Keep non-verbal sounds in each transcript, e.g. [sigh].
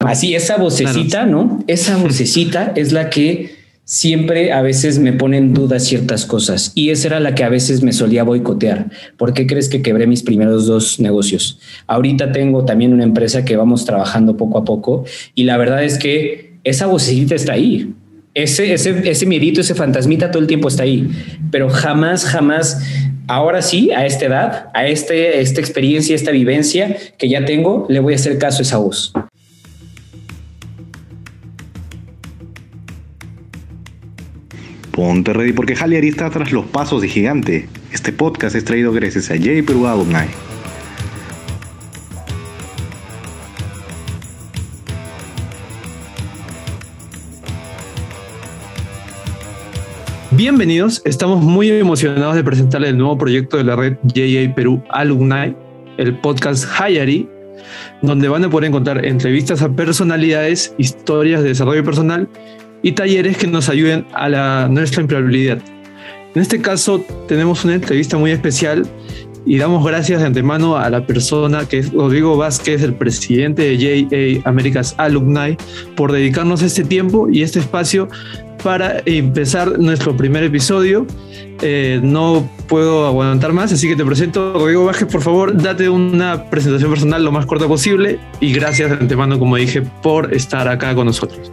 Así, esa vocecita, ¿no? Esa [laughs] vocecita es la que siempre a veces me pone en duda ciertas cosas y esa era la que a veces me solía boicotear. ¿Por qué crees que quebré mis primeros dos negocios? Ahorita tengo también una empresa que vamos trabajando poco a poco y la verdad es que esa vocecita está ahí. Ese, ese, ese miedito, ese fantasmita todo el tiempo está ahí, pero jamás, jamás ahora sí, a esta edad, a este, esta experiencia, esta vivencia que ya tengo, le voy a hacer caso a esa voz. Ponte ready porque Haliari está tras los pasos de gigante. Este podcast es traído gracias a J. Perú Alumni. Bienvenidos, estamos muy emocionados de presentarles el nuevo proyecto de la red JA Perú Alumni, el podcast Hayari, donde van a poder encontrar entrevistas a personalidades, historias de desarrollo personal y talleres que nos ayuden a la, nuestra empleabilidad. En este caso tenemos una entrevista muy especial y damos gracias de antemano a la persona que es Rodrigo Vázquez, el presidente de JA Americas Alumni, por dedicarnos este tiempo y este espacio para empezar nuestro primer episodio. Eh, no puedo aguantar más, así que te presento Rodrigo Vázquez. Por favor, date una presentación personal lo más corta posible y gracias de antemano, como dije, por estar acá con nosotros.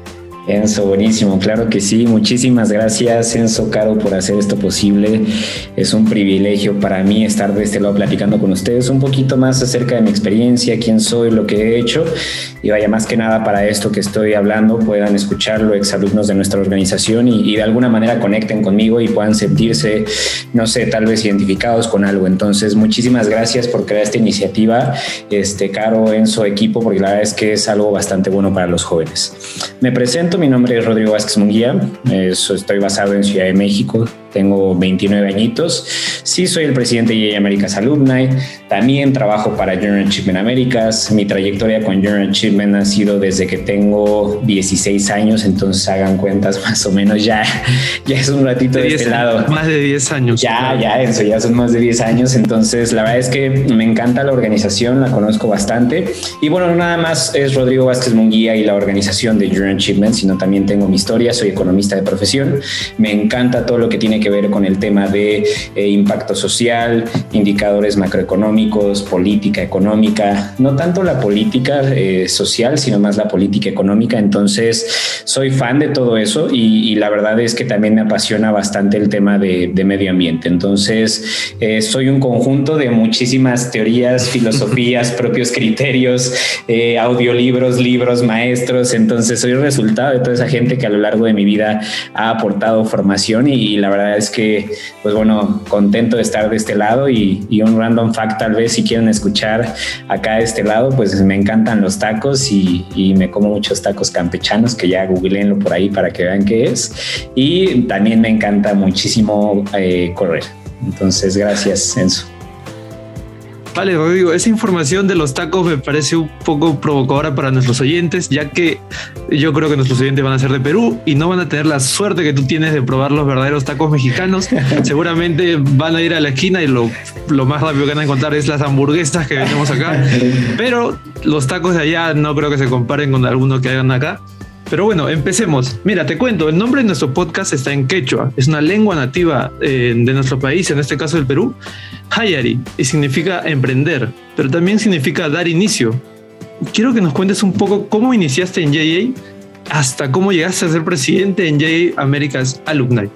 Enzo, buenísimo, claro que sí. Muchísimas gracias, Enzo Caro, por hacer esto posible. Es un privilegio para mí estar de este lado platicando con ustedes un poquito más acerca de mi experiencia, quién soy, lo que he hecho. Y vaya, más que nada para esto que estoy hablando, puedan escucharlo exalumnos de nuestra organización y, y de alguna manera conecten conmigo y puedan sentirse, no sé, tal vez identificados con algo. Entonces, muchísimas gracias por crear esta iniciativa, este Caro, Enzo, equipo, porque la verdad es que es algo bastante bueno para los jóvenes. Me presento mi nombre es Rodrigo Vázquez Munguía, estoy basado en Ciudad de México, tengo 29 añitos, sí soy el presidente de Américas Alumni, también trabajo para Junior Achievement Américas, mi trayectoria con Junior Achievement ha sido desde que tengo 16 años, entonces hagan cuentas [laughs] más o menos, ya, ya es un ratito de, este lado. Más de 10 años. Ya, ya, eso ya son más de 10 años, entonces la verdad es que me encanta la organización, la conozco bastante. Y bueno, no nada más es Rodrigo Vázquez Munguía y la organización de Junior Achievement, sino también tengo mi historia, soy economista de profesión, me encanta todo lo que tiene que ver con el tema de eh, impacto social, indicadores macroeconómicos, política económica, no tanto la política eh, social, sino más la política económica. Entonces, soy fan de todo eso y, la verdad es que también me apasiona bastante el tema de, medio ambiente. Entonces, eh, soy un conjunto de muchísimas teorías, [laughs] filosofías, propios criterios, audiolibros, libros, maestros. Entonces, soy resultado de toda esa gente que a lo largo de mi vida ha aportado formación y, la verdad es que, pues bueno, contento de estar de este lado y, un random fact tal vez si quieren escuchar acá de este lado, pues me encantan los tacos y, me como muchos tacos campechanos que ya googleenlo por ahí para que vean qué es y también me encanta muchísimo eh, correr. Entonces, gracias, Enzo. Vale, Rodrigo, esa información de los tacos me parece un poco provocadora para nuestros oyentes, ya que yo creo que nuestros oyentes van a ser de Perú y no van a tener la suerte que tú tienes de probar los verdaderos tacos mexicanos. [laughs] Seguramente van a ir a la esquina y lo, lo más rápido que van a encontrar es las hamburguesas que tenemos acá. [laughs] Pero los tacos de allá no creo que se comparen con algunos que hagan acá. Pero bueno, empecemos. Mira, te cuento, el nombre de nuestro podcast está en quechua, es una lengua nativa eh, de nuestro país, en este caso del Perú, Hayari, y significa emprender, pero también significa dar inicio. Quiero que nos cuentes un poco cómo iniciaste en JA hasta cómo llegaste a ser presidente en JA Americas Alumni.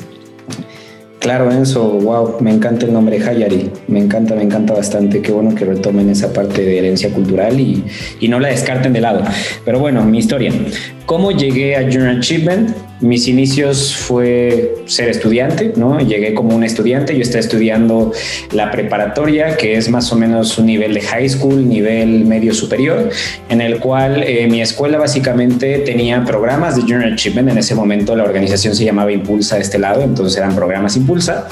Claro, Enzo, wow, me encanta el nombre Hayari, me encanta, me encanta bastante, qué bueno que retomen esa parte de herencia cultural y, y no la descarten de lado. Pero bueno, mi historia. ¿Cómo llegué a Junior Achievement? Mis inicios fue ser estudiante, ¿no? Llegué como un estudiante, yo estaba estudiando la preparatoria, que es más o menos un nivel de high school, nivel medio superior, en el cual eh, mi escuela básicamente tenía programas de Junior Achievement. En ese momento la organización se llamaba Impulsa de este lado, entonces eran programas Impulsa,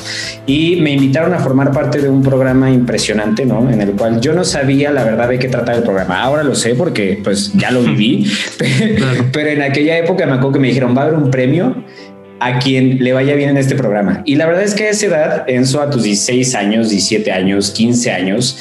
y me invitaron a formar parte de un programa impresionante, ¿no? En el cual yo no sabía la verdad de qué trataba el programa. Ahora lo sé porque pues ya lo viví, [laughs] [laughs] pero en aquella época me acuerdo que me dijeron, va a haber un premio a quien le vaya bien en este programa. Y la verdad es que a esa edad, Enzo, a tus 16 años, 17 años, 15 años,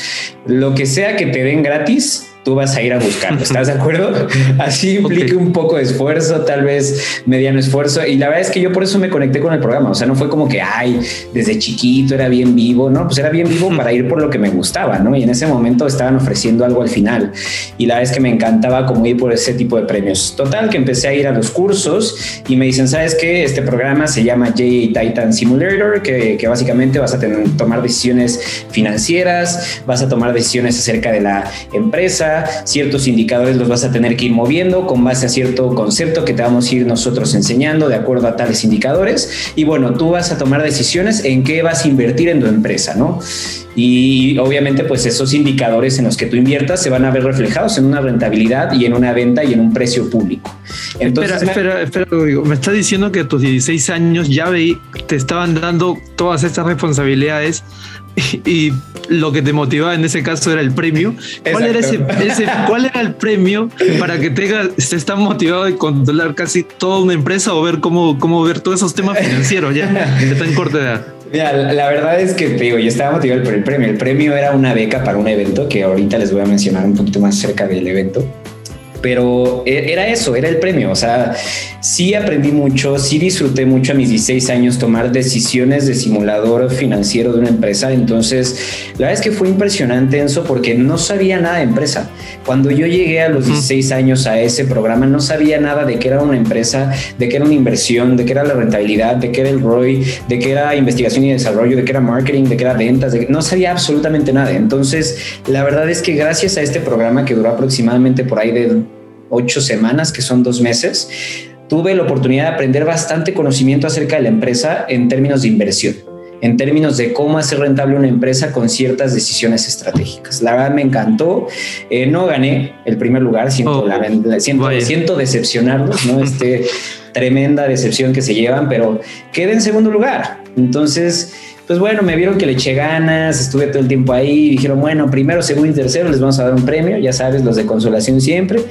lo que sea que te den gratis, tú vas a ir a buscarlo. ¿Estás de acuerdo? [laughs] Así implica un poco de esfuerzo, tal vez mediano esfuerzo. Y la verdad es que yo por eso me conecté con el programa. O sea, no fue como que, ay, desde chiquito era bien vivo, ¿no? Pues era bien vivo para ir por lo que me gustaba, ¿no? Y en ese momento estaban ofreciendo algo al final. Y la verdad es que me encantaba como ir por ese tipo de premios. Total, que empecé a ir a los cursos y me dicen, ¿sabes qué? Este programa se llama J Titan Simulator, que, que básicamente vas a tener, tomar decisiones financieras, vas a tomar decisiones acerca de la empresa, ciertos indicadores los vas a tener que ir moviendo con base a cierto concepto que te vamos a ir nosotros enseñando de acuerdo a tales indicadores. Y bueno, tú vas a tomar decisiones en qué vas a invertir en tu empresa, ¿no? Y obviamente pues esos indicadores en los que tú inviertas se van a ver reflejados en una rentabilidad y en una venta y en un precio público. Entonces, espera, espera, espera, me está diciendo que a tus 16 años ya veí, te estaban dando todas estas responsabilidades [laughs] y lo que te motivaba en ese caso era el premio. ¿Cuál era, ese, ¿Cuál era el premio para que tengas, estés tan motivado de controlar casi toda una empresa o ver cómo, cómo ver todos esos temas financieros ya de tan corta edad? Mira, la verdad es que te digo, yo estaba motivado por el premio. El premio era una beca para un evento que ahorita les voy a mencionar un poquito más cerca del evento pero e, era eso, era el premio. O sea, sí aprendí mucho, sí disfruté mucho a mis 16 años tomar decisiones de simulador financiero de una empresa. Entonces, la verdad es que fue impresionante eso porque no sabía nada de empresa. Cuando yo llegué a los 16 años a ese programa, no sabía nada de qué era una empresa, de qué era una inversión, de qué era la rentabilidad, de qué era el ROI, de qué era investigación y desarrollo, de qué era marketing, de qué era ventas, no sabía absolutamente nada. Entonces, la verdad es que gracias a este programa que duró aproximadamente por ahí de ocho semanas, que son dos meses, tuve la oportunidad de aprender bastante conocimiento acerca de la empresa en términos de inversión, en términos de cómo hacer rentable una empresa con ciertas decisiones estratégicas. La verdad me encantó. Eh, no gané el primer lugar, siento, oh, siento, decepcionarlos, ¿no? [laughs] Este, tremenda decepción que se llevan, pero quedé en segundo lugar. Entonces, pues bueno, me vieron que le eché ganas, estuve todo el tiempo ahí, dijeron, bueno, primero, segundo y tercero les vamos a dar un premio, ya sabes, los de consolación siempre.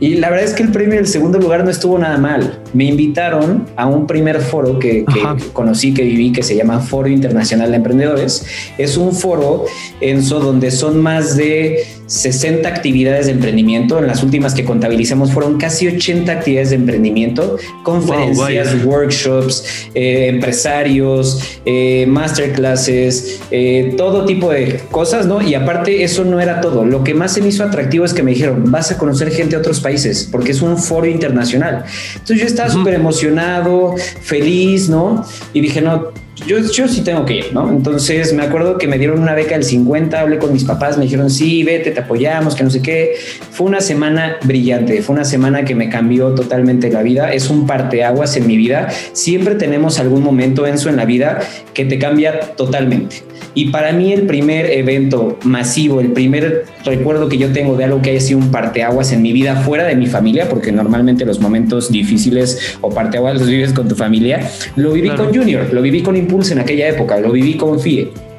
Y la verdad es que el premio del segundo lugar no estuvo nada mal. Me invitaron a un primer foro que, conocí, que viví, que se llama Foro Internacional de Emprendedores. Es un foro, Enzo, donde son más de 60 actividades de emprendimiento. En las últimas que contabilizamos fueron casi 80 actividades de emprendimiento, conferencias, workshops, eh, empresarios, eh, masterclasses, eh, todo tipo de cosas, ¿no? Y aparte eso no era todo. Lo que más se me hizo atractivo es que me dijeron, vas a conocer gente de otros países porque es un foro internacional. Entonces yo estaba súper emocionado, feliz, ¿no? Y dije, no, yo, yo sí tengo que ir, ¿no? Entonces me acuerdo que me dieron una beca del 50, hablé con mis papás, me dijeron, sí, vete, te apoyamos, que no sé qué. Fue una semana brillante, fue una semana que me cambió totalmente la vida, es un parteaguas en mi vida. Siempre tenemos algún momento, Enzo, en la vida que te cambia totalmente. Y para mí el primer evento masivo, el primer recuerdo que yo tengo de algo que haya sido un parteaguas en mi vida fuera de mi familia, porque normalmente los momentos difíciles o parteaguas los vives con tu familia, lo viví con Junior, lo viví con Impulse en aquella época, lo viví con FIE.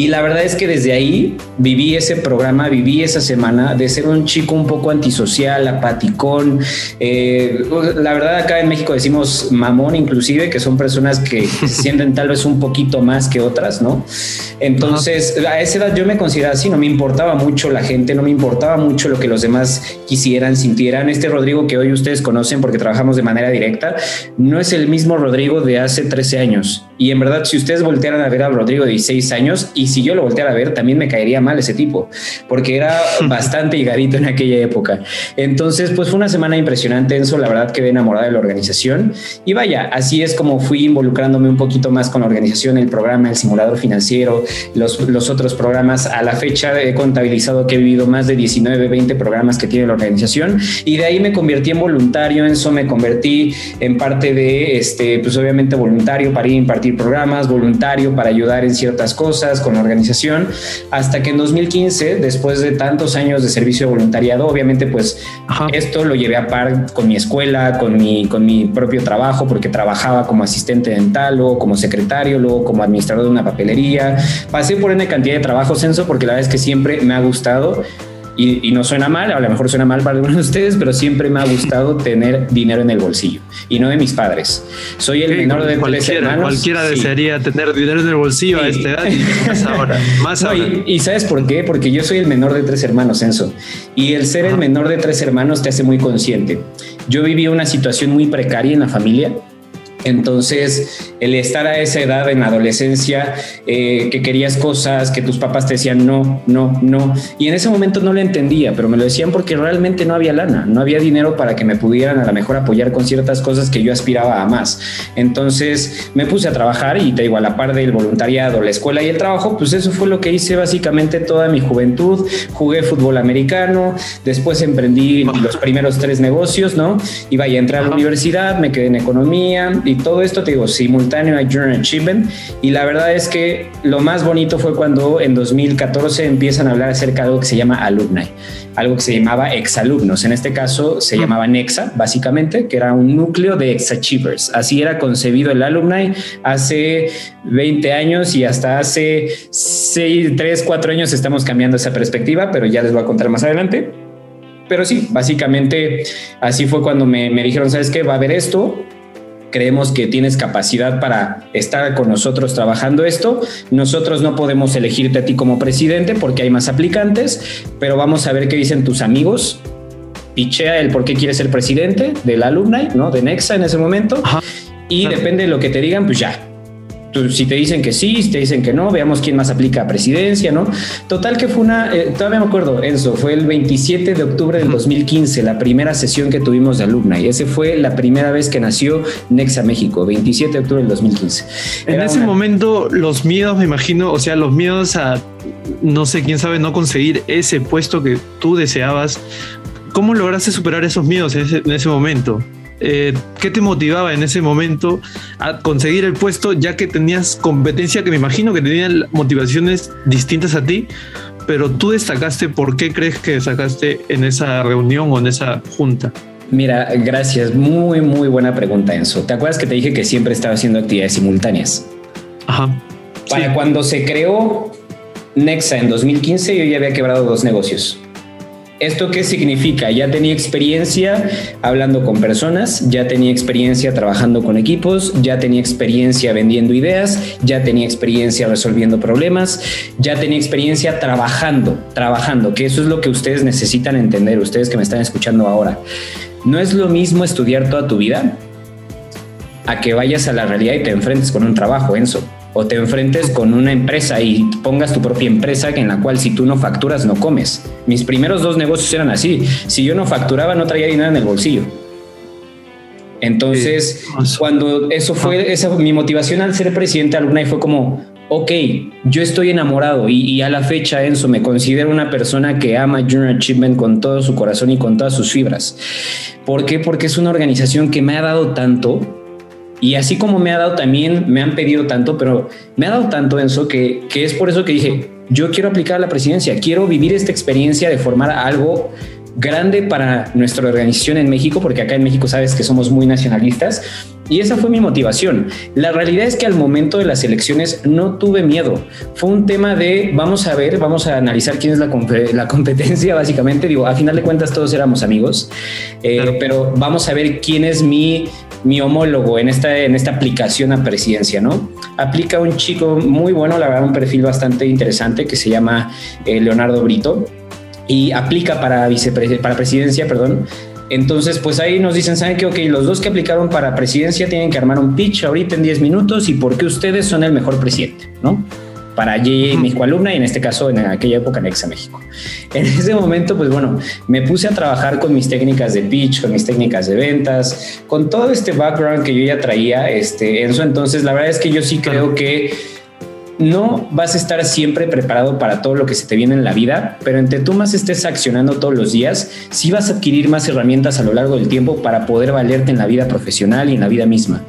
Y la verdad es que desde ahí viví ese programa, viví esa semana de ser un chico un poco antisocial, apaticón. Eh, la verdad acá en México decimos mamón inclusive, que son personas que [laughs] se sienten tal vez un poquito más que otras, ¿no? Entonces, a esa edad yo me consideraba así, no me importaba mucho la gente, no me importaba mucho lo que los demás quisieran, sintieran. Este Rodrigo que hoy ustedes conocen porque trabajamos de manera directa, no es el mismo Rodrigo de hace 13 años. Y en verdad, si ustedes voltearan a ver a Rodrigo de 16 años, y si yo lo volteara a ver, también me caería mal ese tipo, porque era [laughs] bastante higadito en aquella época. Entonces, pues fue una semana impresionante, Enzo, la verdad quedé enamorada de la organización. Y vaya, así es como fui involucrándome un poquito más con la organización, el programa, el simulador financiero, los, los otros programas. A la fecha he contabilizado que he vivido más de 19, 20 programas que tiene la organización, y de ahí me convertí en voluntario, Enzo, me convertí en parte de, este, pues obviamente voluntario para ir a impartir programas, voluntario para ayudar en ciertas cosas con la organización, hasta que en 2015, después de tantos años de servicio de voluntariado, obviamente pues esto lo llevé a par con mi escuela, con mi, con mi propio trabajo, porque trabajaba como asistente dental, luego como secretario, luego como administrador de una papelería. Pasé por una cantidad de trabajos, Censo, porque la verdad es que siempre me ha gustado y, no suena mal, a lo mejor suena mal para algunos de ustedes, pero siempre me ha gustado tener dinero en el bolsillo y no de mis padres. Soy el menor de tres hermanos. Cualquiera desearía tener dinero en el bolsillo a esta edad y [laughs] más ahora. Más Y, sabes por qué? Porque yo soy el menor de tres hermanos, Enzo. Y el ser el menor de tres hermanos te hace muy consciente. Yo viví una situación muy precaria en la familia entonces, el estar a esa edad en la adolescencia, eh, que querías cosas, que tus papás te decían no, no, no, y en ese momento no lo entendía, pero me lo decían porque realmente no había lana, no había dinero para que me pudieran a lo mejor apoyar con ciertas cosas que yo aspiraba a más. Entonces, me puse a trabajar y te digo, a la par del voluntariado, la escuela y el trabajo, pues eso fue lo que hice básicamente toda mi juventud. Jugué fútbol americano, después emprendí los primeros tres negocios, ¿no? Iba a entrar a la universidad, me quedé en economía y todo esto, te digo, simultáneo a Journal Achievement. Y la verdad es que lo más bonito fue cuando en 2014 empiezan a hablar acerca de algo que se llama alumni, algo que se llamaba exalumnos. En este caso se llamaba Nexa, básicamente, que era un núcleo de ex-achievers. Así era concebido el alumni hace 20 años y hasta hace 6, 3, 4 años estamos cambiando esa perspectiva, pero ya les voy a contar más adelante. Pero sí, básicamente así fue cuando me, me dijeron, ¿sabes qué? Va a haber esto, creemos que tienes capacidad para estar con nosotros trabajando esto. Nosotros no podemos elegirte a ti como presidente porque hay más aplicantes, pero vamos a ver qué dicen tus amigos. Pichea el por qué quieres ser presidente del alumni, ¿no? De Nexa en ese momento. Y depende de lo que te digan, pues ya, si te dicen que sí, si te dicen que no, veamos quién más aplica a presidencia, ¿no? Total que fue una, eh, todavía me acuerdo, Enzo, fue el 27 de octubre del 2015, la primera sesión que tuvimos de alumna y ese fue la primera vez que nació Nexa México, 27 de octubre del 2015. en ese momento los miedos, me imagino, o sea, los miedos a, no sé, quién sabe, no conseguir ese puesto que tú deseabas, ¿cómo lograste superar esos miedos en ese momento? Eh, ¿qué te motivaba en ese momento a conseguir el puesto, ya que tenías competencia que me imagino que tenían motivaciones distintas a ti, pero tú destacaste, ¿por qué crees que destacaste en esa reunión o en esa junta? Mira, gracias. Muy, muy buena pregunta, Enzo. ¿Te acuerdas que te dije que siempre estaba haciendo actividades simultáneas? Ajá. Para cuando se creó Nexa en 2015, yo ya había quebrado dos negocios. ¿Esto qué significa? Ya tenía experiencia hablando con personas, ya tenía experiencia trabajando con equipos, ya tenía experiencia vendiendo ideas, ya tenía experiencia resolviendo problemas, ya tenía experiencia trabajando, trabajando, que eso es lo que ustedes necesitan entender, ustedes que me están escuchando ahora. No es lo mismo estudiar toda tu vida a que vayas a la realidad y te enfrentes con un trabajo, Enzo o te enfrentes con una empresa y pongas tu propia empresa en la cual si tú no facturas no comes. Mis primeros dos negocios eran así. Si yo no facturaba no traía dinero en el bolsillo. Entonces, cuando eso fue, esa, mi motivación al ser presidente alguna y fue como, ok, yo estoy enamorado y, y, a la fecha, Enzo, me considero una persona que ama Junior Achievement con todo su corazón y con todas sus fibras. ¿Por qué? Porque es una organización que me ha dado tanto, y así como me ha dado también, me han pedido tanto, pero me ha dado tanto eso que, que es por eso que dije, yo quiero aplicar a la presidencia, quiero vivir esta experiencia de formar algo grande para nuestra organización en México, porque acá en México sabes que somos muy nacionalistas. Y esa fue mi motivación. La realidad es que al momento de las elecciones no tuve miedo. Fue un tema de vamos a ver, vamos a analizar quién es la, la competencia, [laughs] básicamente. Digo, a final de cuentas todos éramos amigos, eh, pero vamos a ver quién es mi, mi homólogo en esta, en esta aplicación a presidencia, ¿no? Aplica un chico muy bueno, la verdad, un perfil bastante interesante que se llama eh, Leonardo Brito y aplica para, para presidencia, perdón. Entonces, pues ahí nos dicen, ¿saben qué? Ok, los dos que aplicaron para presidencia tienen que armar un pitch ahorita en 10 minutos y por qué ustedes son el mejor presidente, ¿no? Para JJ México Alumna y en este caso en aquella época Nexa México. [laughs] En ese momento, pues bueno, me puse a trabajar con mis técnicas de pitch, con mis técnicas de ventas, con todo este background que yo ya traía, este, Enzo. Entonces, la verdad es que yo sí creo que no vas a estar siempre preparado para todo lo que se te viene en la vida, pero entre tú más estés accionando todos los días, sí vas a adquirir más herramientas a lo largo del tiempo para poder valerte en la vida profesional y en la vida misma.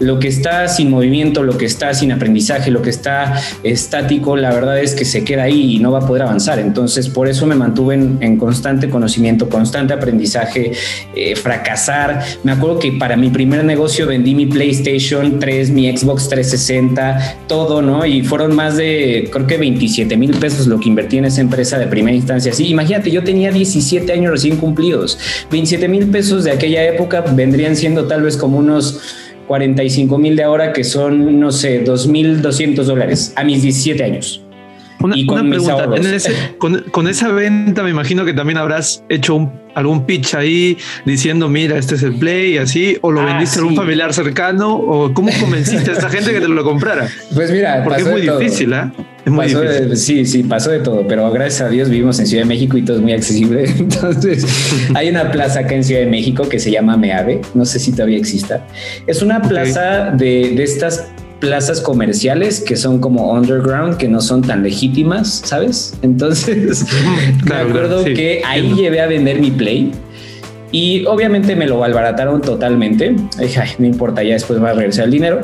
Lo que está sin movimiento, lo que está sin aprendizaje, lo que está estático, la verdad es que se queda ahí y no va a poder avanzar. Entonces, por eso me mantuve en, constante conocimiento, constante aprendizaje, eh, fracasar. Me acuerdo que para mi primer negocio vendí mi PlayStation 3, mi Xbox 360, todo, ¿no? Y fueron más de, creo que 27 mil pesos lo que invertí en esa empresa de primera instancia. Sí, imagínate, yo tenía 17 años recién cumplidos. 27 mil pesos de aquella época vendrían siendo tal vez como unos 45 mil de ahora, que son, no sé, 2.200 dólares a mis 17 años. Una, y con, pregunta, con, esa venta me imagino que también habrás hecho un, algún pitch ahí diciendo, mira, este es el play y así, o lo ah, vendiste a un familiar cercano, o cómo convenciste a esta gente que te lo comprara. [laughs] Pues mira, porque es muy difícil, ¿eh? Es muy difícil. sí, sí, pasó de todo, pero gracias a Dios vivimos en Ciudad de México y todo es muy accesible. [laughs] Entonces, [laughs] hay una plaza acá en Ciudad de México que se llama Meave, no sé si todavía exista. Es una plaza de, de estas plazas comerciales que son como underground, que no son tan legítimas, ¿sabes? [laughs] Entonces, [laughs] me acuerdo que ahí llevé a vender mi Play. Y obviamente me lo albarataron totalmente. Dije, no importa, ya después va a regresar el dinero.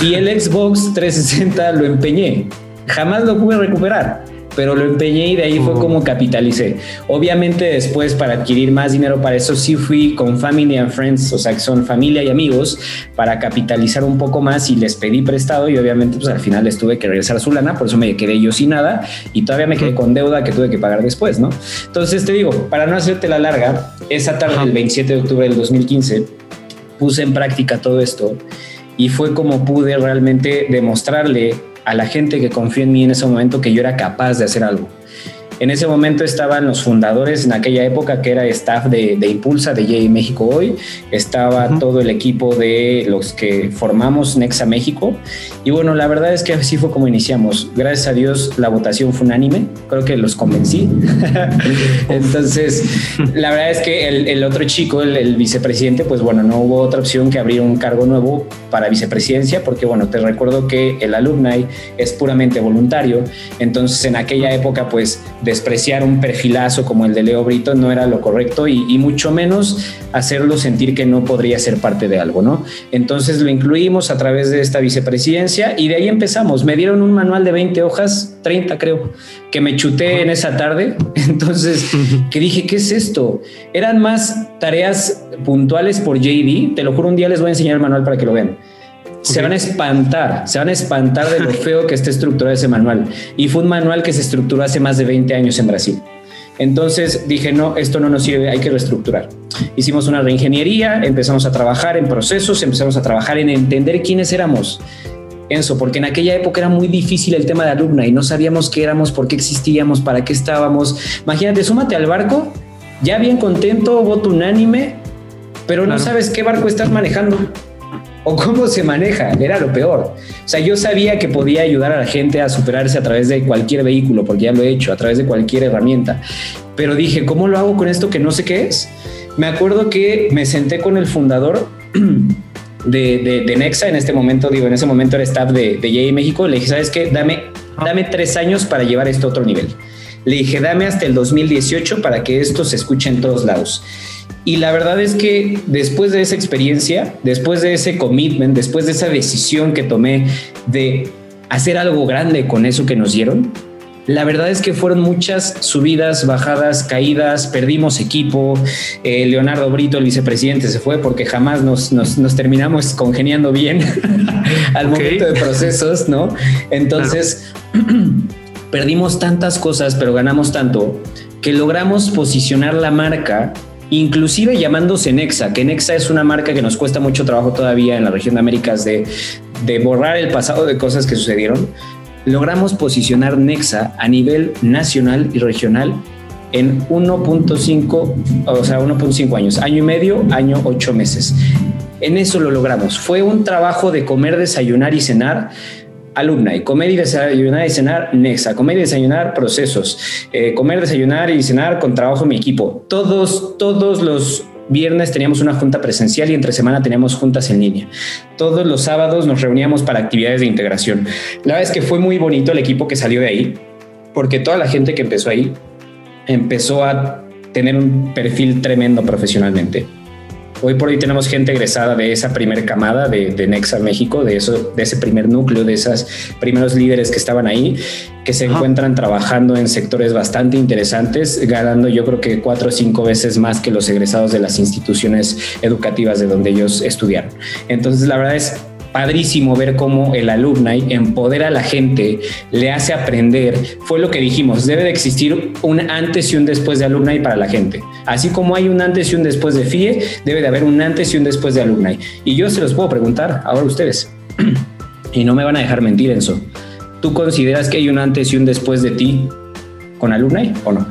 Y el [laughs] Xbox 360 lo empeñé. Jamás lo pude recuperar pero lo empeñé y de ahí fue como capitalicé. Obviamente después para adquirir más dinero para eso sí fui con Family and Friends, o sea, que son familia y amigos, para capitalizar un poco más y les pedí prestado y obviamente pues al final les tuve que regresar su lana, por eso me quedé yo sin nada y todavía me quedé con deuda que tuve que pagar después, ¿no? Entonces te digo, para no hacerte la larga, esa tarde del 27 de octubre del 2015 puse en práctica todo esto y fue como pude realmente demostrarle a la gente que confió en mí en ese momento que yo era capaz de hacer algo. En ese momento estaban los fundadores en aquella época que era staff de, Impulsa, de J México Hoy, estaba todo el equipo de los que formamos Nexa México. Y bueno, la verdad es que así fue como iniciamos. Gracias a Dios la votación fue unánime, creo que los convencí. [laughs] Entonces, la verdad es que el, otro chico, el, vicepresidente, pues bueno, no hubo otra opción que abrir un cargo nuevo para vicepresidencia porque bueno, te recuerdo que el alumni es puramente voluntario, entonces en aquella época pues despreciar un perfilazo como el de Leo Brito no era lo correcto y, mucho menos hacerlo sentir que no podría ser parte de algo, ¿no? Entonces lo incluimos a través de esta vicepresidencia y de ahí empezamos. Me dieron un manual de 20 hojas, 30 creo, que me chuté en esa tarde. [laughs] Entonces, que dije, ¿qué es esto? Eran más tareas puntuales por JD. Te lo juro, un día les voy a enseñar el manual para que lo vean se van a espantar, se van a espantar de lo feo que está estructurado ese manual. Y fue un manual que se estructuró hace más de 20 años en Brasil. Entonces dije, no, esto no nos sirve, hay que reestructurar. Hicimos una reingeniería, empezamos a trabajar en procesos, empezamos a trabajar en entender quiénes éramos. Enzo, porque en aquella época era muy difícil el tema de alumna y no sabíamos qué éramos, por qué existíamos, para qué estábamos. Imagínate, súmate al barco, ya bien contento, voto unánime, pero no sabes qué barco estás manejando o cómo se maneja, era lo peor. O sea, yo sabía que podía ayudar a la gente a superarse a través de cualquier vehículo, porque ya lo he hecho, a través de cualquier herramienta. Pero dije, ¿cómo lo hago con esto que no sé qué es? Me acuerdo que me senté con el fundador [clears throat] de, Nexa, en este momento, digo, en ese momento era staff de, de México, le dije, ¿sabes qué? Dame, dame tres años para llevar esto a otro nivel. Le dije, dame hasta el 2018 para que esto se escuche en todos lados. Y la verdad es que después de esa experiencia, después de ese commitment, después de esa decisión que tomé de hacer algo grande con eso que nos dieron, la verdad es que fueron muchas subidas, bajadas, caídas, perdimos equipo. Eh, Leonardo Brito, el vicepresidente, se fue porque jamás nos, nos, terminamos congeniando bien [laughs] al momento de procesos, ¿no? Entonces, [clears throat] perdimos tantas cosas, pero ganamos tanto que logramos posicionar la marca inclusive llamándose Nexa, que Nexa es una marca que nos cuesta mucho trabajo todavía en la región de Américas de, de borrar el pasado de cosas que sucedieron, logramos posicionar Nexa a nivel nacional y regional en 1.5, o sea, 1.5 años, año y medio, año, ocho meses. En eso lo logramos. Fue un trabajo de comer, desayunar y cenar y comer y desayunar y cenar, Nexa, comer y desayunar, procesos, eh, comer, desayunar y cenar con trabajo mi equipo. Todos, todos los viernes teníamos una junta presencial y entre semana teníamos juntas en línea. Todos los sábados nos reuníamos para actividades de integración. La verdad es que fue muy bonito el equipo que salió de ahí, porque toda la gente que empezó ahí empezó a tener un perfil tremendo profesionalmente. Hoy por hoy tenemos gente egresada de esa primera camada de, de, Nexa México, de, eso, de ese primer núcleo, de esos primeros líderes que estaban ahí, que se encuentran trabajando en sectores bastante interesantes, ganando yo creo que cuatro o cinco veces más que los egresados de las instituciones educativas de donde ellos estudiaron. Entonces, la verdad es padrísimo ver cómo el alumni empodera a la gente, le hace aprender. Fue lo que dijimos, debe de existir un antes y un después de alumni para la gente. Así como hay un antes y un después de FIE, debe de haber un antes y un después de alumni. Y yo se los puedo preguntar ahora ustedes. [clears throat] y no me van a dejar mentir, eso. ¿Tú consideras que hay un antes y un después de ti con alumni o no?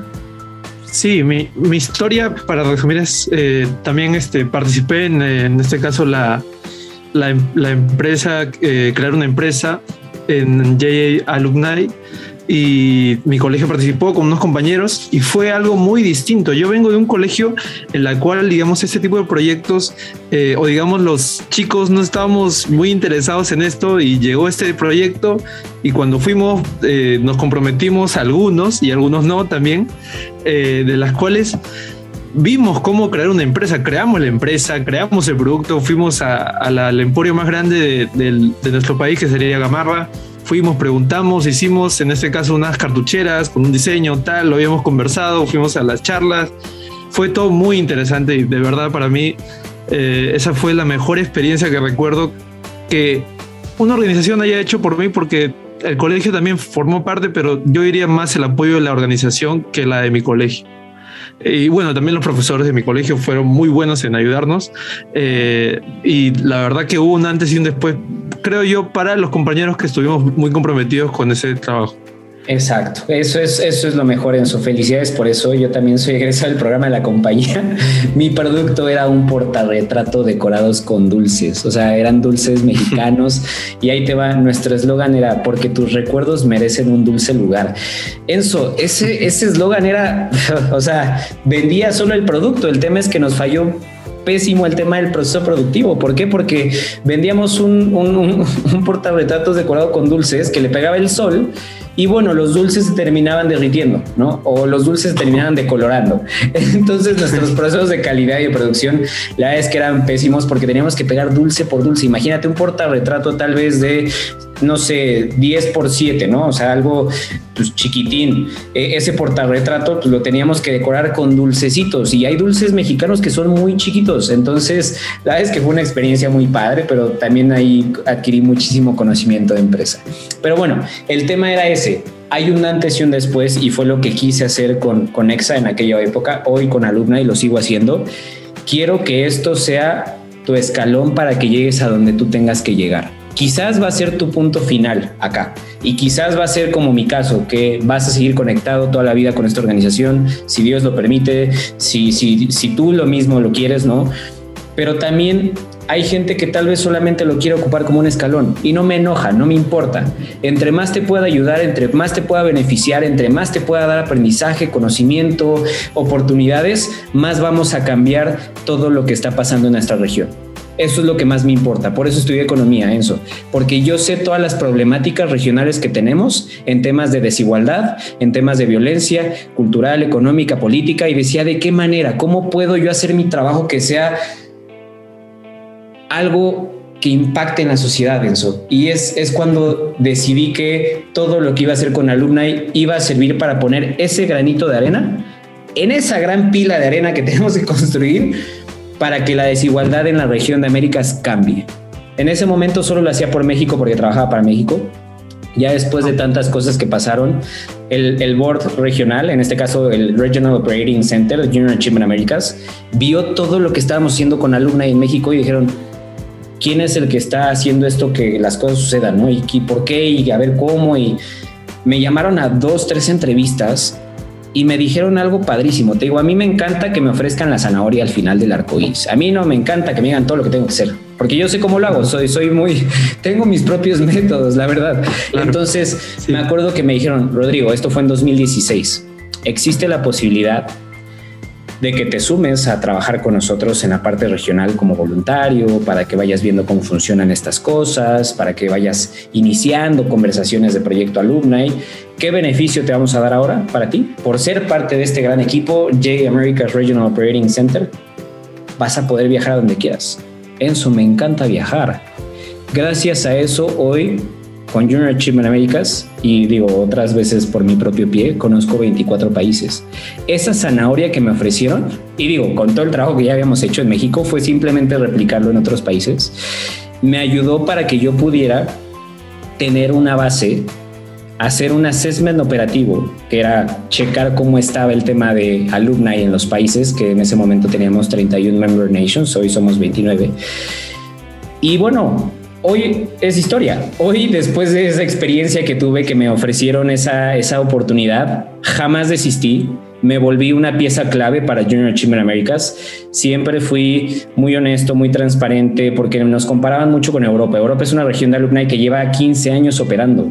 Sí, mi, historia, para resumir, es eh, también este, participé en, en este caso la, la, empresa, eh, crear una empresa en JA Alumni y mi colegio participó con unos compañeros y fue algo muy distinto. Yo vengo de un colegio en la cual, digamos, este tipo de proyectos eh, o digamos los chicos no estábamos muy interesados en esto y llegó este proyecto y cuando fuimos eh, nos comprometimos algunos y algunos no también, de las cuales vimos cómo crear una empresa, creamos la empresa, creamos el producto, fuimos al emporio más grande de, nuestro país, que sería Gamarra, fuimos, preguntamos, hicimos en este caso unas cartucheras con un diseño tal, lo habíamos conversado, fuimos a las charlas, fue todo muy interesante y de verdad para mí eh, esa fue la mejor experiencia que recuerdo que una organización haya hecho por mí porque el colegio también formó parte, pero yo diría más el apoyo de la organización que la de mi colegio. Y bueno, también los profesores de mi colegio fueron muy buenos en ayudarnos. Eh, y la verdad que hubo un antes y un después, creo yo, para los compañeros que estuvimos muy comprometidos con ese trabajo. Exacto, eso es, eso es lo mejor en su felicidades, por eso yo también soy egresado del programa de la compañía. [laughs] Mi producto era un portarretrato decorados con dulces, o sea, eran dulces mexicanos [laughs] y ahí te va, nuestro eslogan era porque tus recuerdos merecen un dulce lugar. Enzo, ese eslogan era, [laughs] o sea, vendía solo el producto, el tema es que nos falló pésimo el tema del proceso productivo. ¿Por qué? Porque vendíamos un, un, un, un portarretratos decorado con dulces que le pegaba el sol y bueno, los dulces se terminaban derritiendo, ¿no? O los dulces se terminaban decolorando. [laughs] Entonces nuestros procesos de calidad y de producción, la verdad es que eran pésimos porque teníamos que pegar dulce por dulce. Imagínate un portarretrato tal vez de no sé, 10 por 7, ¿no? O sea, algo pues, chiquitín. E, ese portarretrato pues, lo teníamos que decorar con dulcecitos y hay dulces mexicanos que son muy chiquitos. Entonces, la verdad es que fue una experiencia muy padre, pero también ahí adquirí muchísimo conocimiento de empresa. Pero bueno, el tema era ese. Hay un antes y un después y fue lo que quise hacer con, con EXA en aquella época, hoy con alumna y lo sigo haciendo. Quiero que esto sea tu escalón para que llegues a donde tú tengas que llegar quizás va a ser tu punto final acá. Y quizás va a ser como mi caso, que vas a seguir conectado toda la vida con esta organización, si Dios lo permite, si, si, si tú lo mismo lo quieres, ¿no? Pero también hay gente que tal vez solamente lo quiere ocupar como un escalón y no me enoja, no me importa. Entre más te pueda ayudar, entre más te pueda beneficiar, entre más te pueda dar aprendizaje, conocimiento, oportunidades, más vamos a cambiar todo lo que está pasando en nuestra región. Eso es lo que más me importa. Por eso estudié economía, Enzo, porque yo sé todas las problemáticas regionales que tenemos en temas de desigualdad, en temas de violencia cultural, económica, política, y decía de qué manera, cómo puedo yo hacer mi trabajo que sea algo que impacte en la sociedad, Enzo. Y es, es cuando decidí que todo lo que iba a hacer con Alumni iba a servir para poner ese granito de arena en esa gran pila de arena que [laughs] tenemos que construir para que la desigualdad en la región de Américas cambie. En ese momento solo lo hacía por México porque trabajaba para México. Ya después de tantas cosas que pasaron, el, el board regional, en este caso el Regional Operating Center Junior Achievement Americas, vio todo lo que estábamos haciendo con alumna en México y dijeron, ¿quién es el que está haciendo esto que las cosas sucedan? ¿no? ¿Y por qué? Y a ver cómo. Y me llamaron a dos, tres entrevistas y me dijeron algo padrísimo. Te digo, a mí me encanta que me ofrezcan la zanahoria al final del arco iris. A mí no me encanta que me digan todo lo que tengo que hacer, porque yo sé cómo lo hago. Soy, soy muy, [laughs] tengo mis propios [laughs] métodos, la verdad. Entonces, me acuerdo que me dijeron, Rodrigo, esto fue en 2016. Existe la posibilidad de que te sumes a trabajar con nosotros en la parte regional como voluntario, para que vayas viendo cómo funcionan estas cosas, para que vayas iniciando conversaciones de proyecto alumni. ¿Qué beneficio te vamos a dar ahora para ti por ser parte de este gran equipo, J America's Regional Operating Center? vas a poder viajar a donde quieras. Enzo, me encanta viajar. Gracias a eso, hoy con Junior Achievement Américas y digo otras veces por mi propio pie, conozco 24 países. Esa zanahoria que me ofrecieron, y digo, con todo el trabajo que ya habíamos hecho en México, fue simplemente replicarlo en otros países, me ayudó para que yo pudiera tener una base, hacer un assessment operativo, que era checar cómo estaba el tema de alumni en los países, que en ese momento teníamos 31 member nations, hoy somos 29. Y bueno, hoy es historia. Hoy, después de esa experiencia que tuve, que me ofrecieron esa, esa oportunidad, jamás desistí. Me volví una pieza clave para Junior Achievement Americas. Siempre fui muy honesto, muy transparente, porque nos comparaban mucho con Europa. Europa es una región de alumni que lleva 15 años operando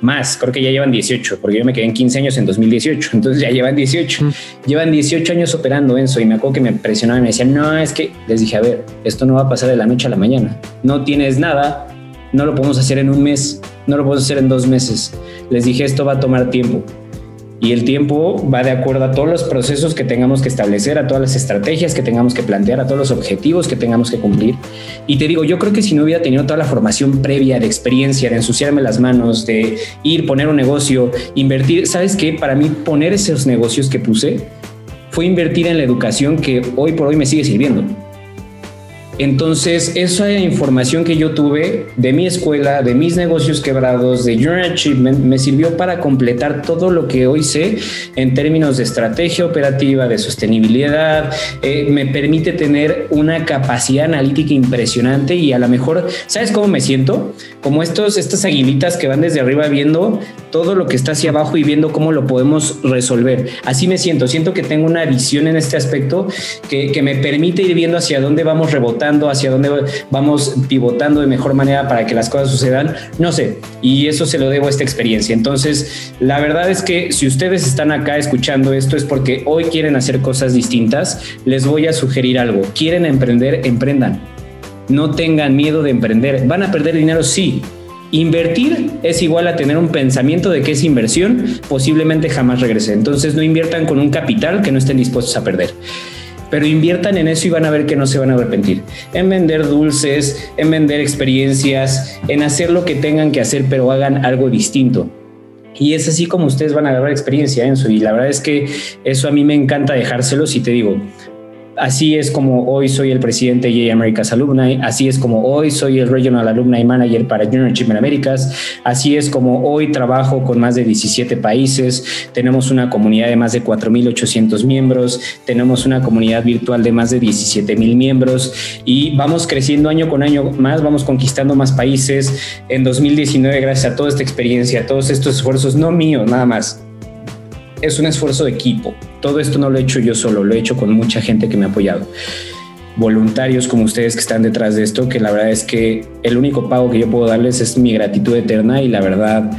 más, creo que ya llevan 18, porque yo me quedé en 15 años en 2018, entonces ya llevan 18, mm. llevan 18 años operando eso y me acuerdo que me presionaban y me decían, no, es que les dije, a ver, esto no va a pasar de la noche a la mañana, no tienes nada, no lo podemos hacer en un mes, no lo podemos hacer en dos meses, les dije, esto va a tomar tiempo, y el tiempo va de acuerdo a todos los procesos que tengamos que establecer, a todas las estrategias que tengamos que plantear, a todos los objetivos que tengamos que cumplir. Y te digo, yo creo que si no hubiera tenido toda la formación previa de experiencia, de ensuciarme las manos, de ir, poner un negocio, invertir, ¿sabes qué? Para mí poner esos negocios que puse fue invertir en la educación que hoy por hoy me sigue sirviendo. Entonces, esa información que yo tuve de mi escuela, de mis negocios quebrados, de Journal Achievement, me sirvió para completar todo lo que hoy sé en términos de estrategia operativa, de sostenibilidad. Eh, me permite tener una capacidad analítica impresionante y a lo mejor, ¿sabes cómo me siento? Como estos, estas aguilitas que van desde arriba viendo todo lo que está hacia abajo y viendo cómo lo podemos resolver. Así me siento. Siento que tengo una visión en este aspecto que, que me permite ir viendo hacia dónde vamos rebotando hacia dónde vamos pivotando de mejor manera para que las cosas sucedan, no sé, y eso se lo debo a esta experiencia. Entonces, la verdad es que si ustedes están acá escuchando esto es porque hoy quieren hacer cosas distintas, les voy a sugerir algo. ¿Quieren emprender? Emprendan. No tengan miedo de emprender. ¿Van a perder dinero? Sí, Invertir es igual a tener un pensamiento de que es inversión, posiblemente jamás regrese. Entonces no inviertan con un capital que no estén dispuestos a perder pero inviertan en eso y van a ver que no se van a arrepentir. En vender dulces, en vender experiencias, en hacer lo que tengan que hacer, pero hagan algo distinto. Y es así como ustedes van a agarrar experiencia, en eso. Y la verdad es que eso a mí me encanta dejárselos y te digo, Así es como hoy soy el presidente de Americas Alumni, así es como hoy soy el Regional Alumni Manager para Junior Achievement Américas, así es como hoy trabajo con más de 17 países, tenemos una comunidad de más de 4.800 miembros, tenemos una comunidad virtual de más de 17.000 miembros y vamos creciendo año con año más, vamos conquistando más países. En 2019, gracias a toda esta experiencia, a todos estos esfuerzos, no míos, nada más, es un esfuerzo de equipo. Todo esto no lo he hecho yo solo, lo he hecho con mucha gente que me ha apoyado. Voluntarios como ustedes que están detrás de esto, que la verdad es que el único pago que yo puedo darles es mi gratitud eterna y la verdad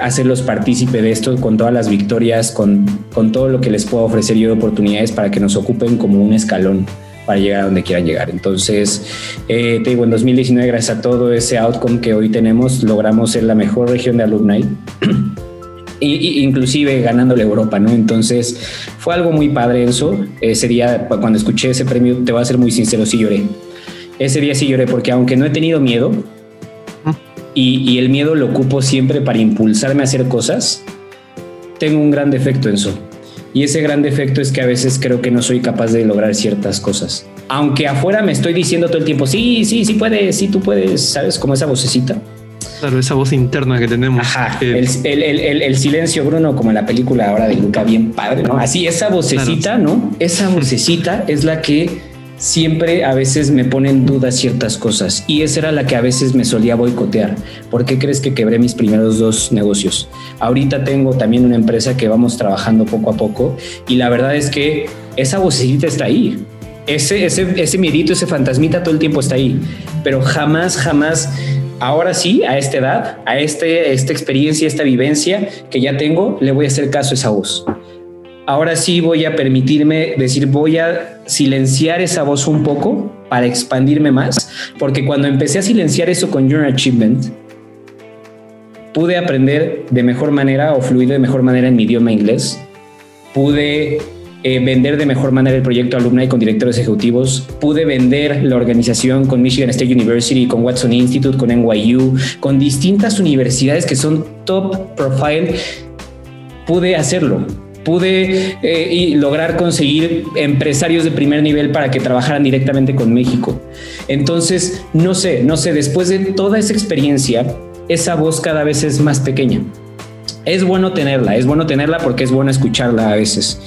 hacerlos partícipe de esto con todas las victorias, con, con todo lo que les puedo ofrecer yo de oportunidades para que nos ocupen como un escalón para llegar a donde quieran llegar. Entonces, eh, te digo, en 2019, gracias a todo ese outcome que hoy tenemos, logramos ser la mejor región de alumni. [clears throat] y, inclusive ganándole Europa, ¿no? Entonces fue algo muy padre eso. Ese día, cuando escuché ese premio, te voy a ser muy sincero, sí lloré. Ese día sí lloré porque aunque no he tenido miedo, y, y el miedo lo ocupo siempre para impulsarme a hacer cosas, tengo un gran defecto en eso. Y ese gran defecto es que a veces creo que no soy capaz de lograr ciertas cosas. Aunque afuera me estoy diciendo todo el tiempo, sí, sí, sí puedes, sí tú puedes, ¿sabes? Como esa vocecita Claro, esa voz interna que tenemos. Ajá, el, el, silencio, Bruno, como en la película ahora de Luca, bien padre, ¿no? Así, esa vocecita, ¿no? Esa vocecita es la que siempre a veces me pone en duda ciertas cosas y esa era la que a veces me solía boicotear. ¿Por qué crees que quebré mis primeros dos negocios? Ahorita tengo también una empresa que vamos trabajando poco a poco y la verdad es que esa vocecita está ahí. Ese, ese, ese miedito, ese fantasmita todo el tiempo está ahí, pero jamás, jamás ahora sí, a esta edad, a este, esta experiencia, esta vivencia que ya tengo, le voy a hacer caso a esa voz. Ahora sí voy a permitirme decir, voy a silenciar esa voz un poco para expandirme más, porque cuando empecé a silenciar eso con Your Achievement, pude aprender de mejor manera o fluir de mejor manera en mi idioma inglés, pude eh, vender de mejor manera el proyecto Alumni con directores ejecutivos, pude vender la organización con Michigan State University, con Watson Institute, con NYU, con distintas universidades que son top profile, pude hacerlo pude eh, lograr conseguir empresarios de primer nivel para que trabajaran directamente con México. Entonces, no sé, no sé, después de toda esa experiencia, esa voz cada vez es más pequeña. Es bueno tenerla, es bueno tenerla porque es bueno escucharla a veces.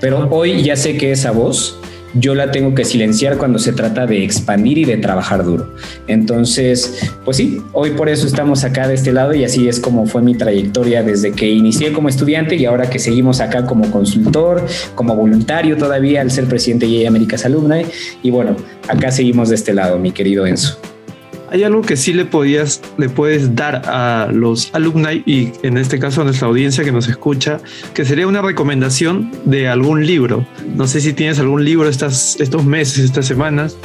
Pero hoy ya sé que esa voz yo la tengo que silenciar cuando se trata de expandir y de trabajar duro. Entonces, pues sí, hoy por eso estamos acá de este lado y así es como fue mi trayectoria desde que inicié como estudiante y ahora que seguimos acá como consultor, como voluntario todavía al ser presidente de Américas Alumni. Y bueno, acá seguimos de este lado, mi querido Enzo hay algo que sí le podías, le puedes dar a los alumni y en este caso a nuestra audiencia que nos escucha, que sería una recomendación de algún libro. No sé si tienes algún libro estas, estos meses, estas semanas,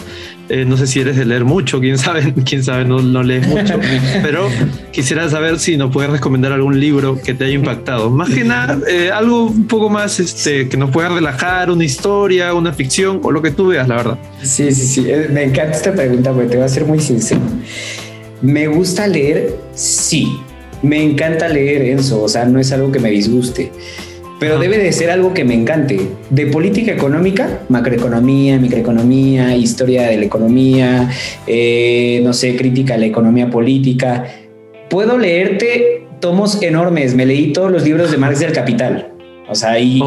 eh, no sé si eres de leer mucho, quién sabe, [laughs] quién sabe, no, no lees mucho, [laughs] pero quisiera saber si nos puedes recomendar algún libro que te haya impactado. Más que nada, eh, algo un poco más este, que nos pueda relajar, una historia, una ficción o lo que tú veas, la verdad. Sí, sí, sí, eh, me encanta esta pregunta porque te voy a ser muy sincero. ¿Me gusta leer? Sí. Me encanta leer, Enzo, o sea, no es algo que me disguste pero debe de ser algo que me encante. De política económica, macroeconomía, microeconomía, historia de la economía, eh, no sé, crítica a la economía política. Puedo leerte tomos enormes. Me leí todos los libros de Marx del Capital. O sea, y,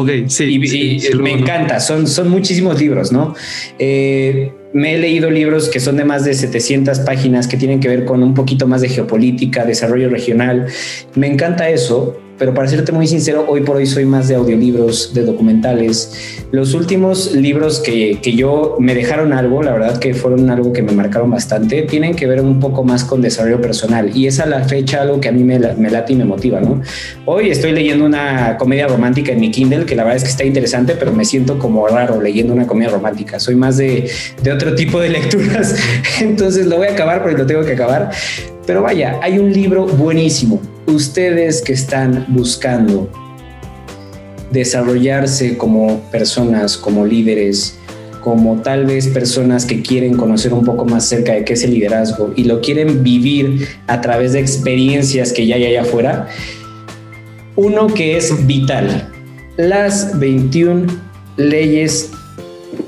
me encanta, son, son muchísimos libros, ¿no? Eh, me he leído libros que son de más de 700 páginas que tienen que ver con un poquito más de geopolítica, desarrollo regional. Me encanta eso, pero para serte muy sincero, hoy por hoy soy más de audiolibros, de documentales. Los últimos libros que, que, yo me dejaron algo, la verdad que fueron algo que me marcaron bastante, tienen que ver un poco más con desarrollo personal y es a la fecha algo que a mí me, me late y me motiva, ¿no? Hoy estoy leyendo una comedia romántica en mi Kindle, que la verdad es que está interesante, pero me siento como raro leyendo una comedia romántica. Soy más de, de otro tipo de [laughs] lecturas, entonces lo voy a acabar porque lo tengo que acabar. Pero vaya, hay un libro buenísimo ustedes que están buscando desarrollarse como personas, como líderes, como tal vez personas que quieren conocer un poco más cerca de qué es el liderazgo y lo quieren vivir a través de experiencias que ya hay allá afuera, uno que es vital, las 21 leyes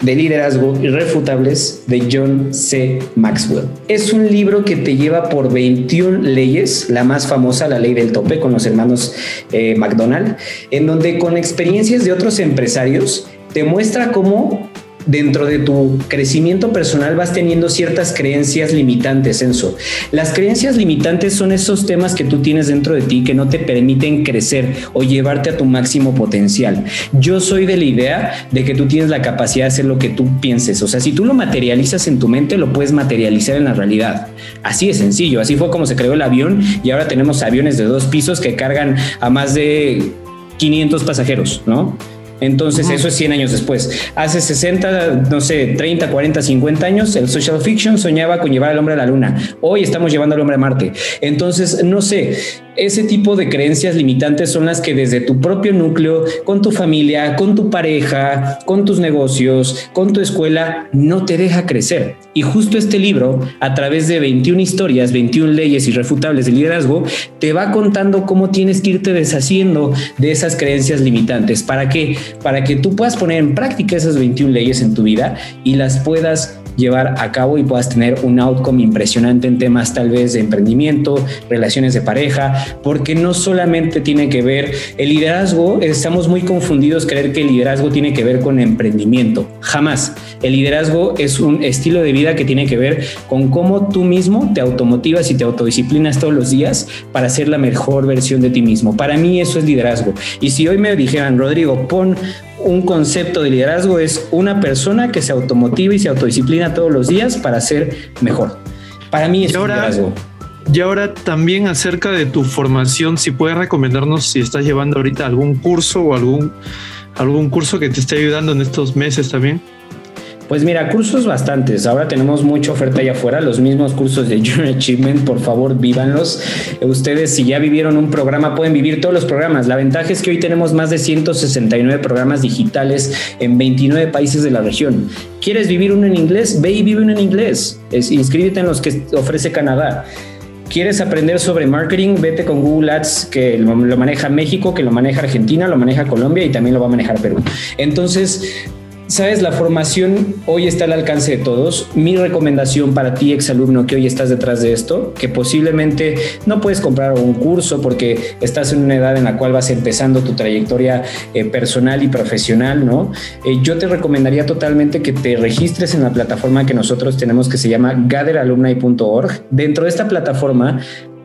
de liderazgo irrefutables de John C. Maxwell. Es un libro que te lleva por 21 leyes, la más famosa, la ley del tope con los hermanos eh, McDonald, en donde con experiencias de otros empresarios te muestra cómo dentro de tu crecimiento personal vas teniendo ciertas creencias limitantes, Enzo. Las creencias limitantes son esos temas que tú tienes dentro de ti que no te permiten crecer o llevarte a tu máximo potencial. Yo soy de la idea de que tú tienes la capacidad de hacer lo que tú pienses. O sea, si tú lo materializas en tu mente, lo puedes materializar en la realidad. Así de sencillo. Así fue como se creó el avión y ahora tenemos aviones de dos pisos que cargan a más de 500 pasajeros, ¿no? Entonces, eso es 100 años después. Hace 60, no sé, 30, 40, 50 años, el social fiction soñaba con llevar al hombre a la luna. Hoy estamos llevando al hombre a Marte. Entonces, no sé, ese tipo de creencias limitantes son las que desde tu propio núcleo, con tu familia, con tu pareja, con tus negocios, con tu escuela, no te deja crecer. Y justo este libro, a través de 21 historias, 21 leyes irrefutables de liderazgo, te va contando cómo tienes que irte deshaciendo de esas creencias limitantes. ¿Para qué? Para que tú puedas poner en práctica esas 21 leyes en tu vida y las puedas llevar a cabo y puedas tener un outcome impresionante en temas tal vez de emprendimiento, relaciones de pareja, porque no solamente tiene que ver el liderazgo, estamos muy confundidos creer que el liderazgo tiene que ver con emprendimiento, jamás. El liderazgo es un estilo de vida que tiene que ver con cómo tú mismo te automotivas y te autodisciplinas todos los días para ser la mejor versión de ti mismo. Para mí eso es liderazgo. Y si hoy me dijeran, Rodrigo, pon un concepto de liderazgo es una persona que se automotiva y se autodisciplina todos los días para ser mejor. Para mí es liderazgo. Y ahora también acerca de tu formación, si puedes recomendarnos si estás llevando ahorita algún curso o algún, algún curso que te esté ayudando en estos meses también. Pues mira, cursos bastantes. Ahora tenemos mucha oferta allá afuera. Los mismos cursos de [laughs] Junior Achievement, por favor, vívanlos. Ustedes, si ya vivieron un programa, pueden vivir todos los programas. La ventaja es que hoy tenemos más de 169 programas digitales en 29 países de la región. ¿Quieres vivir uno en inglés? Ve y vive uno en inglés. Inscríbete en los que ofrece Canadá. ¿Quieres aprender sobre marketing? Vete con Google Ads, que lo, lo, maneja México, que lo maneja Argentina, lo maneja Colombia y también lo va a manejar Perú. Entonces, Sabes, la formación hoy está al alcance de todos. Mi recomendación para ti, exalumno, que hoy estás detrás de esto, que posiblemente no puedes comprar un curso porque estás en una edad en la cual vas empezando tu trayectoria eh, personal y profesional, ¿no? Eh, yo te recomendaría totalmente que te registres en la plataforma que nosotros tenemos que se llama gatheralumni.org. Dentro de esta plataforma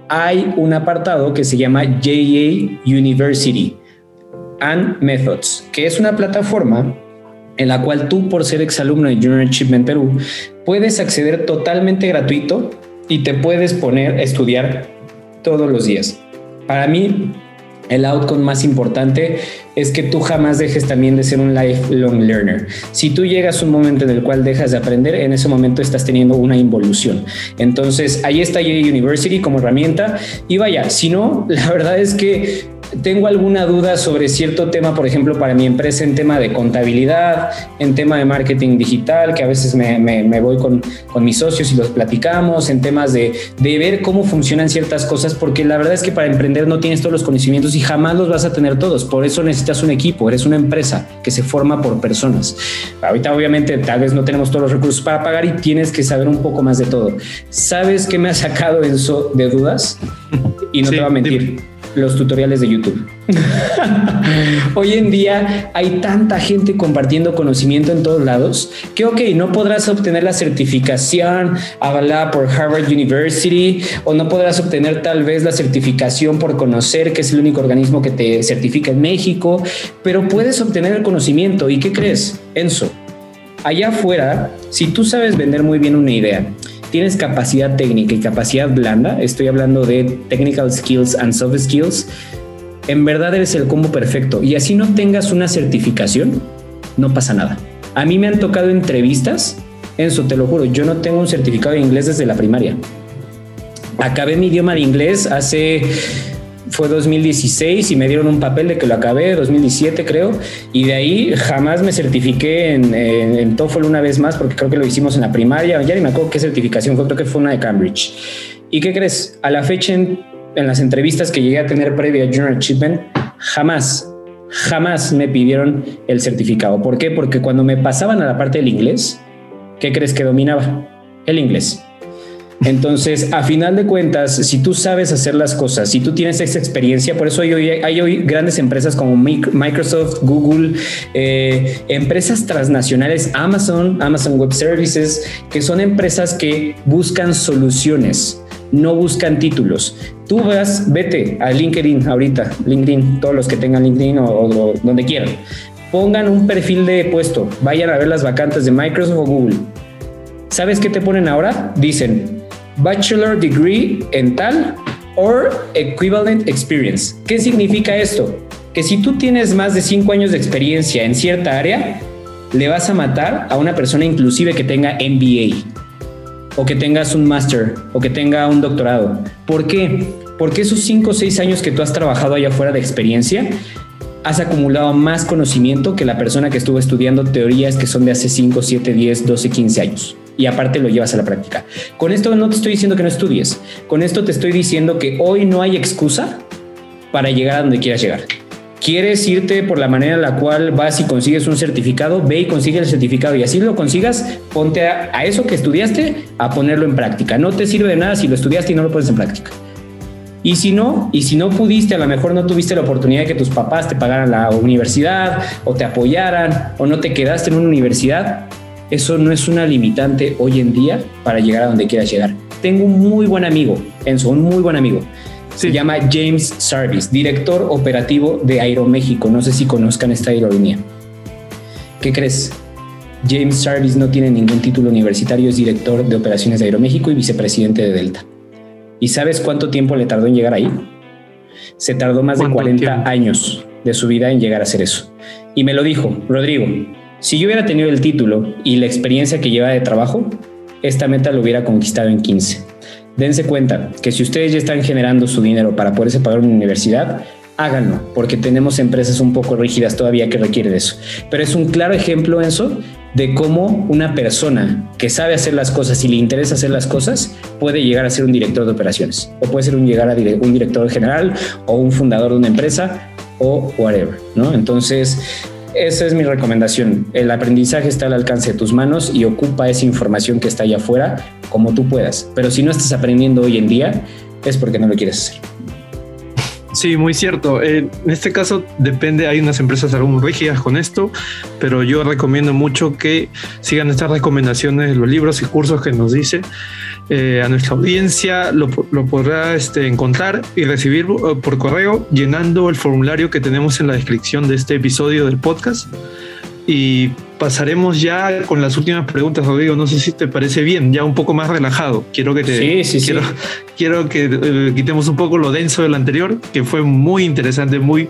hay un apartado que se llama JA University and Methods, que es una plataforma en la cual tú, por ser exalumno de Junior Achievement Perú, puedes acceder totalmente gratuito y te puedes poner a estudiar todos los días. Para mí, el outcome más importante es que tú jamás dejes también de ser un lifelong learner. Si tú llegas a un momento en el cual dejas de aprender, en ese momento estás teniendo una involución. Entonces, ahí está J University como herramienta. Y vaya, si no, [laughs] la verdad es que tengo alguna duda sobre cierto tema, por ejemplo, para mi empresa en tema de contabilidad, en tema de marketing digital, que a veces me, voy con, mis socios y los platicamos, en temas de, de, ver cómo funcionan ciertas cosas, porque la verdad es que para emprender no tienes todos los conocimientos y jamás los vas a tener todos. Por eso necesitas un equipo, eres una empresa que se forma por personas. Ahorita obviamente tal vez no tenemos todos los recursos para pagar y tienes que saber un poco más de todo. ¿Sabes qué me ha sacado eso de dudas? Y no te va a mentir los tutoriales de YouTube. [laughs] Hoy en día hay tanta gente compartiendo conocimiento en todos lados que, ok, no podrás obtener la certificación avalada por Harvard University o no podrás obtener tal vez la certificación por conocer que es el único organismo que te certifica en México, pero puedes obtener el conocimiento. ¿Y qué crees, Enzo? Allá afuera, si tú sabes vender muy bien una idea, tienes capacidad técnica y capacidad blanda, estoy hablando de technical skills and soft skills, en verdad eres el combo perfecto. Y así no tengas una certificación, no pasa nada. A mí me han tocado entrevistas, Enzo, te lo juro, yo no tengo un certificado de inglés desde la primaria. Acabé mi idioma de inglés hace fue 2016 y me dieron un papel de que lo acabé, 2017 creo, y de ahí jamás me certifiqué en, en, TOEFL una vez más porque creo que lo hicimos en la primaria, ya ni me acuerdo qué certificación fue, creo que fue una de Cambridge. ¿Y qué crees? A la fecha en, en las entrevistas que llegué a tener previa a Junior Achievement, jamás, jamás me pidieron el certificado. ¿Por qué? Porque cuando me pasaban a la parte del inglés, ¿qué crees que dominaba? El inglés. Entonces, a final de cuentas, si tú sabes hacer las cosas, si tú tienes esa experiencia, por eso hay hoy, hay grandes empresas como Microsoft, Google, eh, empresas transnacionales, Amazon, Amazon Web Services, que son empresas que buscan soluciones, no buscan títulos. Tú vas, vete a LinkedIn ahorita, LinkedIn, todos los que tengan LinkedIn o, o donde quieran, pongan un perfil de puesto, vayan a ver las vacantes de Microsoft o Google. ¿Sabes qué te ponen ahora? Dicen, Bachelor Degree en tal or Equivalent Experience. ¿Qué significa esto? Que si tú tienes más de 5 años de experiencia en cierta área, le vas a matar a una persona inclusive que tenga MBA o que tengas un máster o que tenga un doctorado. ¿Por qué? Porque esos 5 o 6 años que tú has trabajado allá afuera de experiencia, has acumulado más conocimiento que la persona que estuvo estudiando teorías que son de hace 5, 7, 10, 12, 15 años y aparte lo llevas a la práctica. Con esto no te estoy diciendo que no estudies, con esto te estoy diciendo que hoy no hay excusa para llegar a donde quieras llegar. ¿Quieres irte por la manera en la cual vas y consigues un certificado? Ve y consigue el certificado y así lo consigas, ponte a, eso que estudiaste a ponerlo en práctica. No te sirve de nada si lo estudiaste y no lo pones en práctica. Y si no, y si no pudiste, a lo mejor no tuviste la oportunidad de que tus papás te pagaran la universidad o te apoyaran o no te quedaste en una universidad, eso no es una limitante hoy en día para llegar a donde quieras llegar. Tengo un muy buen amigo, Enzo, un muy buen amigo. Se llama James Sarvis, director operativo de Aeroméxico. No sé si conozcan esta aerolínea. ¿Qué crees? James Sarvis no tiene ningún título universitario, es director de operaciones de Aeroméxico y vicepresidente de Delta. ¿Y sabes cuánto tiempo le tardó en llegar ahí? Se tardó más de 40 años de su vida en llegar a hacer eso. Y me lo dijo, Rodrigo, Si yo hubiera tenido el título y la experiencia que lleva de trabajo, esta meta lo hubiera conquistado en 15. Dense cuenta que si ustedes ya están generando su dinero para poderse pagar una universidad, háganlo, porque tenemos empresas un poco rígidas todavía que requieren eso. Pero es un claro ejemplo, Enzo, de cómo una persona que sabe hacer las cosas y le interesa hacer las cosas puede llegar a ser un director de operaciones, o puede ser un llegar a un director general o un fundador de una empresa o whatever, ¿no? Entonces, esa es mi recomendación. El aprendizaje está al alcance de tus manos y ocupa esa información que está allá afuera como tú puedas. Pero si no estás aprendiendo hoy en día, es porque no lo quieres hacer. Sí, muy cierto. Eh, en este caso depende, hay unas empresas algo rígidas con esto, pero yo recomiendo mucho que sigan estas recomendaciones los libros y cursos que nos dice. Eh, a nuestra audiencia lo, podrá este, encontrar y recibir eh, por correo llenando el formulario que tenemos en la descripción de este episodio del podcast. Y pasaremos ya con las últimas preguntas, Rodrigo. No sé si te parece bien, ya un poco más relajado. Quiero que te sí, sí, quiero, sí. quiero que eh, quitemos un poco lo denso del anterior, que fue muy interesante, muy.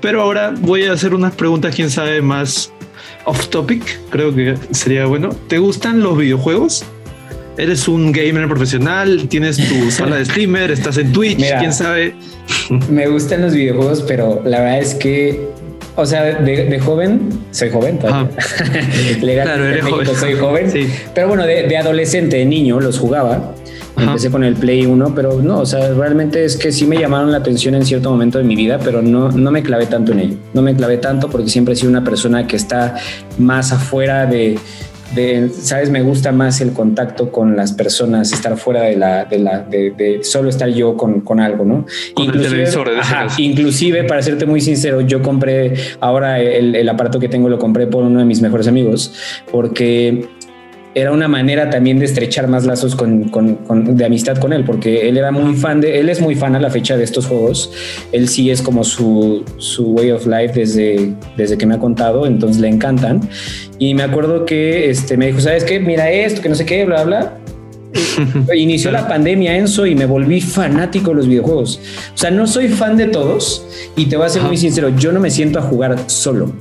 Pero ahora voy a hacer unas preguntas, quién sabe, más off topic. Creo que sería bueno. ¿Te gustan los videojuegos? ¿Eres un gamer profesional? ¿Tienes tu [laughs] sala de streamer? ¿Estás en Twitch? ¿Quién sabe? Me gustan los videojuegos, pero la verdad es que o sea, de, joven, soy joven todavía. [laughs] claro, eres joven. soy joven. Sí. Pero bueno, de, adolescente, de niño, los jugaba. Empecé con el Play 1, pero no, o sea, realmente es que sí me llamaron la atención en cierto momento de mi vida, pero no, no me clavé tanto en ello. No me clavé tanto porque siempre he sido una persona que está más afuera de, sabes, me gusta más el contacto con las personas, estar fuera de la, de la, de, solo estar yo con, con algo, ¿no? inclusive, inclusive, para serte muy sincero, yo compré ahora el, el aparato que tengo, lo compré por uno de mis mejores amigos, porque era una manera también de estrechar más lazos con, con, de amistad con él, porque él era muy fan de, él es muy fan a la fecha de estos juegos. Él sí es como su, su way of life desde, desde que me ha contado, entonces le encantan. Y me acuerdo que este, me dijo, ¿sabes qué? Mira esto, que no sé qué, bla, bla. [laughs] Inició la pandemia, Enzo, y me volví fanático de los videojuegos. O sea, no soy fan de todos y te voy a ser muy sincero, yo no me siento a jugar solo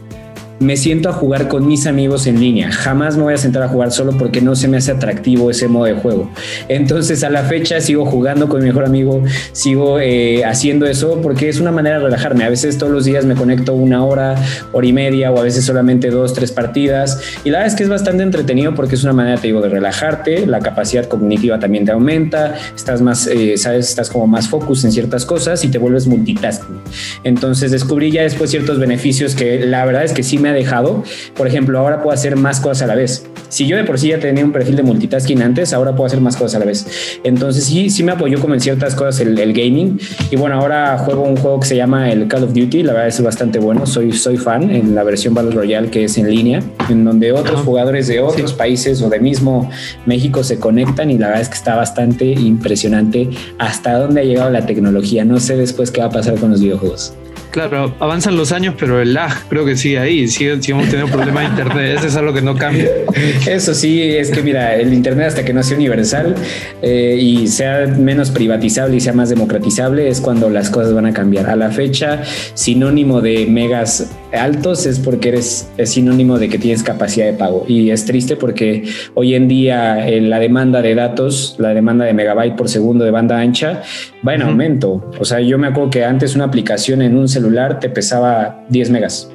me siento a jugar con mis amigos en línea. Jamás me voy a sentar a jugar solo porque no se me hace atractivo ese modo de juego. Entonces a la fecha sigo jugando con mi mejor amigo, sigo eh, haciendo eso porque es una manera de relajarme. A veces todos los días me conecto una hora, hora y media o a veces solamente dos, tres partidas. Y la verdad es que es bastante entretenido porque es una manera, te digo, de relajarte. La capacidad cognitiva también te aumenta. Estás más, eh, sabes, estás como más focus en ciertas cosas y te vuelves multitasking. Entonces descubrí ya después ciertos beneficios que la verdad es que sí me ha dejado. Por ejemplo, ahora puedo hacer más cosas a la vez. Si yo de por sí ya tenía un perfil de multitasking antes, ahora puedo hacer más cosas a la vez. Entonces sí, sí me apoyó como en ciertas cosas el, gaming. Y bueno, ahora juego un juego que se llama el Call of Duty. La verdad es bastante bueno. Soy, soy fan en la versión Battle Royale que es en línea, en donde otros jugadores de otros países o de mismo México se conectan y la verdad es que está bastante impresionante hasta dónde ha llegado la tecnología. No sé después qué va a pasar con los videojuegos. Claro, avanzan los años, pero el lag creo que sigue ahí. Sigue, seguimos teniendo problemas de internet. Eso es algo que no cambia. [laughs] Eso sí, es que mira, el internet hasta que no sea universal eh, y sea menos privatizable y sea más democratizable es cuando las cosas van a cambiar. A la fecha, sinónimo de megas altos es porque eres es sinónimo de que tienes capacidad de pago. Y es triste porque hoy en día eh, la demanda de datos, la demanda de megabyte por segundo de banda ancha va en aumento. O sea, yo me acuerdo que antes una aplicación en un celular te pesaba 10 megas.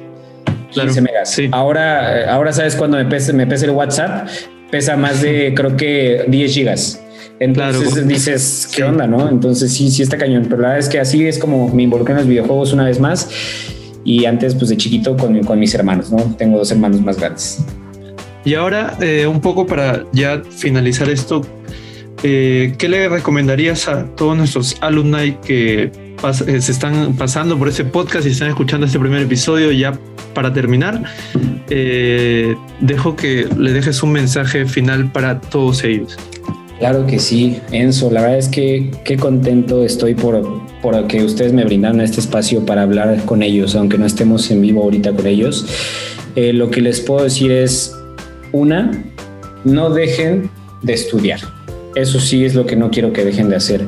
15 megas. Ahora, ahora sabes cuando me pesa, me pesa el WhatsApp, pesa más de creo que 10 gigas. Entonces dices, ¿qué onda? ¿No? Entonces sí, sí está cañón. Pero la verdad es que así es como me involucré en los videojuegos una vez más. Y antes, pues de chiquito con, con mis hermanos, ¿no? Tengo dos hermanos más grandes. Y ahora, eh, un poco para ya finalizar esto, eh, ¿qué le recomendarías a todos nuestros alumni que eh, se están pasando por ese podcast y están escuchando este primer episodio ya para terminar, eh, dejo que le dejes un mensaje final para todos ellos. Claro que sí, Enzo. La verdad es que qué contento estoy por, por que ustedes me brindaron este espacio para hablar con ellos, aunque no estemos en vivo ahorita con ellos. Eh, lo que les puedo decir es, una, no dejen de estudiar Eso sí es lo que no quiero que dejen de hacer.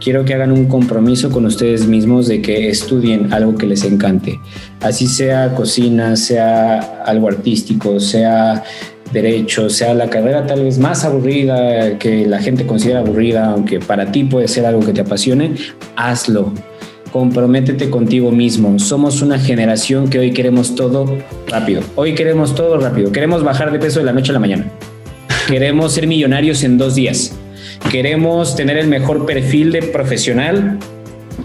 Quiero que hagan un compromiso con ustedes mismos de que estudien algo que les encante. Así sea cocina, sea algo artístico, sea derecho, sea la carrera tal vez más aburrida que la gente considera aburrida, aunque para ti puede ser algo que te apasione, hazlo. Comprométete contigo mismo. Somos una generación que hoy queremos todo rápido. Hoy queremos todo rápido. Queremos bajar de peso de la noche a la mañana. Queremos ser millonarios en dos días. Queremos tener el mejor perfil de profesional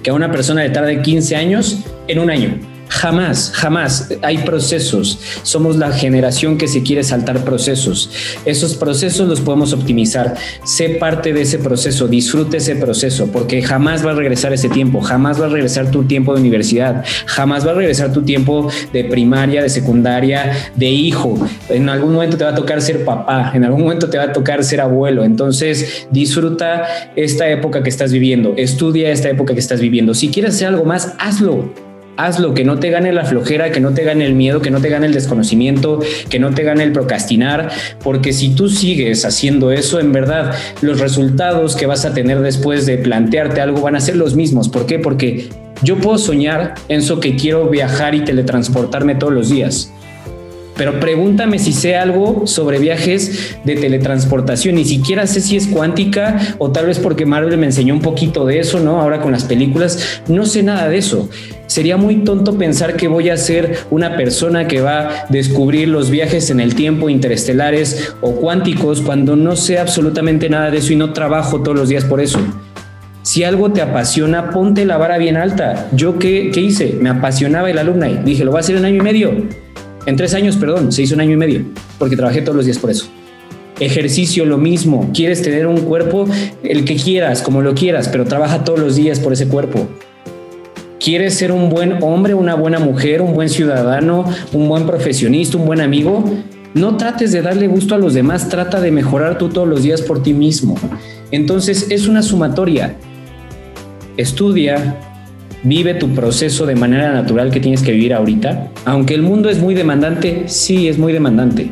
que a una persona de tarde 15 años en un año. Jamás, jamás. Hay procesos. Somos la generación que se quiere saltar procesos. Esos procesos los podemos optimizar. Sé parte de ese proceso, disfrute ese proceso, porque jamás va a regresar ese tiempo, jamás va a regresar tu tiempo de universidad, jamás va a regresar tu tiempo de primaria, de secundaria, de hijo. En algún momento te va a tocar ser papá, en algún momento te va a tocar ser abuelo. Entonces, disfruta esta época que estás viviendo, estudia esta época que estás viviendo. Si quieres hacer algo más, hazlo hazlo, que no te gane la flojera, que no te gane el miedo, que no te gane el desconocimiento, que no te gane el procrastinar, porque si tú sigues haciendo eso, en verdad, los resultados que vas a tener después de plantearte algo van a ser los mismos. ¿Por qué? Porque yo puedo soñar, en eso que quiero viajar y teletransportarme todos los días pero pregúntame si sé algo sobre viajes de teletransportación. Ni siquiera sé si es cuántica o tal vez porque Marvel me enseñó un poquito de eso, ¿no? Ahora con las películas, no sé nada de eso. Sería muy tonto pensar que voy a ser una persona que va a descubrir los viajes en el tiempo interestelares o cuánticos cuando no sé absolutamente nada de eso y no trabajo todos los días por eso. Si algo te apasiona, ponte la vara bien alta. Yo qué, qué hice? Me apasionaba el alumna y dije, lo voy a hacer en año y medio en tres años, perdón, se hizo un año y medio, porque trabajé todos los días por eso. Ejercicio, lo mismo. Quieres tener un cuerpo, el que quieras, como lo quieras, pero trabaja todos los días por ese cuerpo. ¿Quieres ser un buen hombre, una buena mujer, un buen ciudadano, un buen profesionista, un buen amigo? No trates de darle gusto a los demás, trata de mejorar tú todos los días por ti mismo. Entonces es una sumatoria. Estudia, vive tu proceso de manera natural que tienes que vivir ahorita. Aunque el mundo es muy demandante, sí es muy demandante,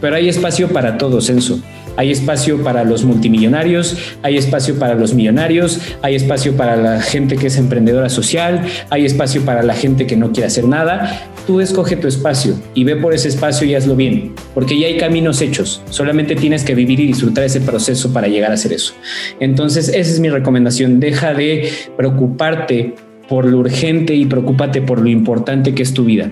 pero hay espacio para todo, Censo. Hay espacio para los multimillonarios, hay espacio para los millonarios, hay espacio para la gente que es emprendedora social, hay espacio para la gente que no quiere hacer nada. Tú escoge tu espacio y ve por ese espacio y hazlo bien, porque ya hay caminos hechos. Solamente tienes que vivir y disfrutar ese proceso para llegar a hacer eso. Entonces, esa es mi recomendación. Deja de preocuparte por lo urgente y preocúpate por lo importante que es tu vida.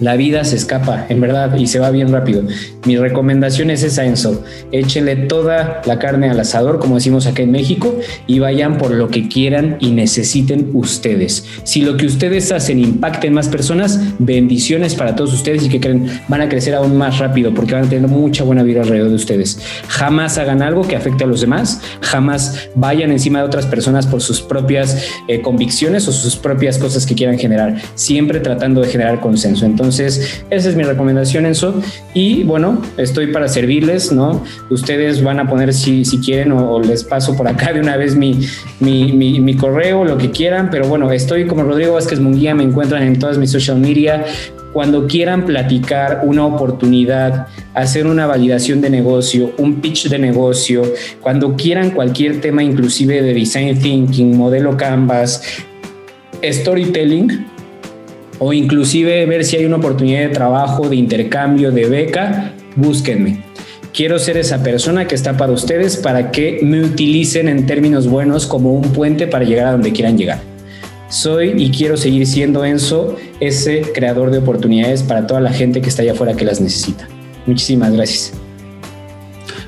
La vida se escapa, en verdad, y se va bien rápido. Mi recomendación es esa, Enzo. Échenle toda la carne al asador, como decimos acá en México, y vayan por lo que quieran y necesiten ustedes. Si lo que ustedes hacen impacta en más personas, bendiciones para todos ustedes y que creen van a crecer aún más rápido porque van a tener mucha buena vida alrededor de ustedes. Jamás hagan algo que afecte a los demás, jamás vayan encima de otras personas por sus propias eh, convicciones o sus propias cosas que quieran generar, siempre tratando de generar consenso. Entonces, entonces, esa es mi recomendación, Enzo. Y bueno, estoy para servirles, ¿no? Ustedes van a poner si, si quieren o, les paso por acá de una vez mi, mi, mi, correo, lo que quieran. Pero bueno, estoy como Rodrigo Vázquez Munguía, me encuentran en todas mis social media cuando quieran platicar una oportunidad, hacer una validación de negocio, un pitch de negocio, cuando quieran cualquier tema inclusive de design thinking, modelo Canvas, storytelling, o inclusive ver si hay una oportunidad de trabajo, de intercambio, de beca, búsquenme. Quiero ser esa persona que está para ustedes para que me utilicen en términos buenos como un puente para llegar a donde quieran llegar. Soy y quiero seguir siendo Enzo, ese creador de oportunidades para toda la gente que está allá afuera que las necesita. Muchísimas gracias.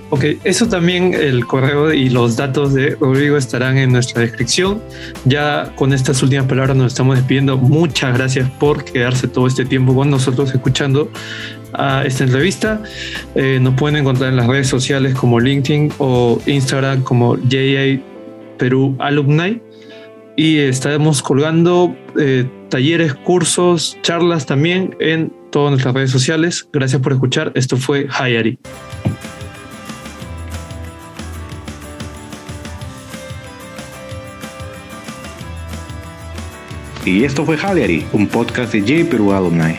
Ok, eso también el correo y los datos de Rodrigo estarán en nuestra descripción. Ya con estas últimas palabras nos estamos despidiendo. Muchas gracias por quedarse todo este tiempo con nosotros escuchando a esta entrevista. Eh, nos pueden encontrar en las redes sociales como LinkedIn o Instagram como JA Perú Alumni. Y estaremos colgando eh, talleres, cursos, charlas también en todas nuestras redes sociales. Gracias por escuchar. Esto fue Hayari. Y esto fue Haleary, un podcast de J Perú Alumni.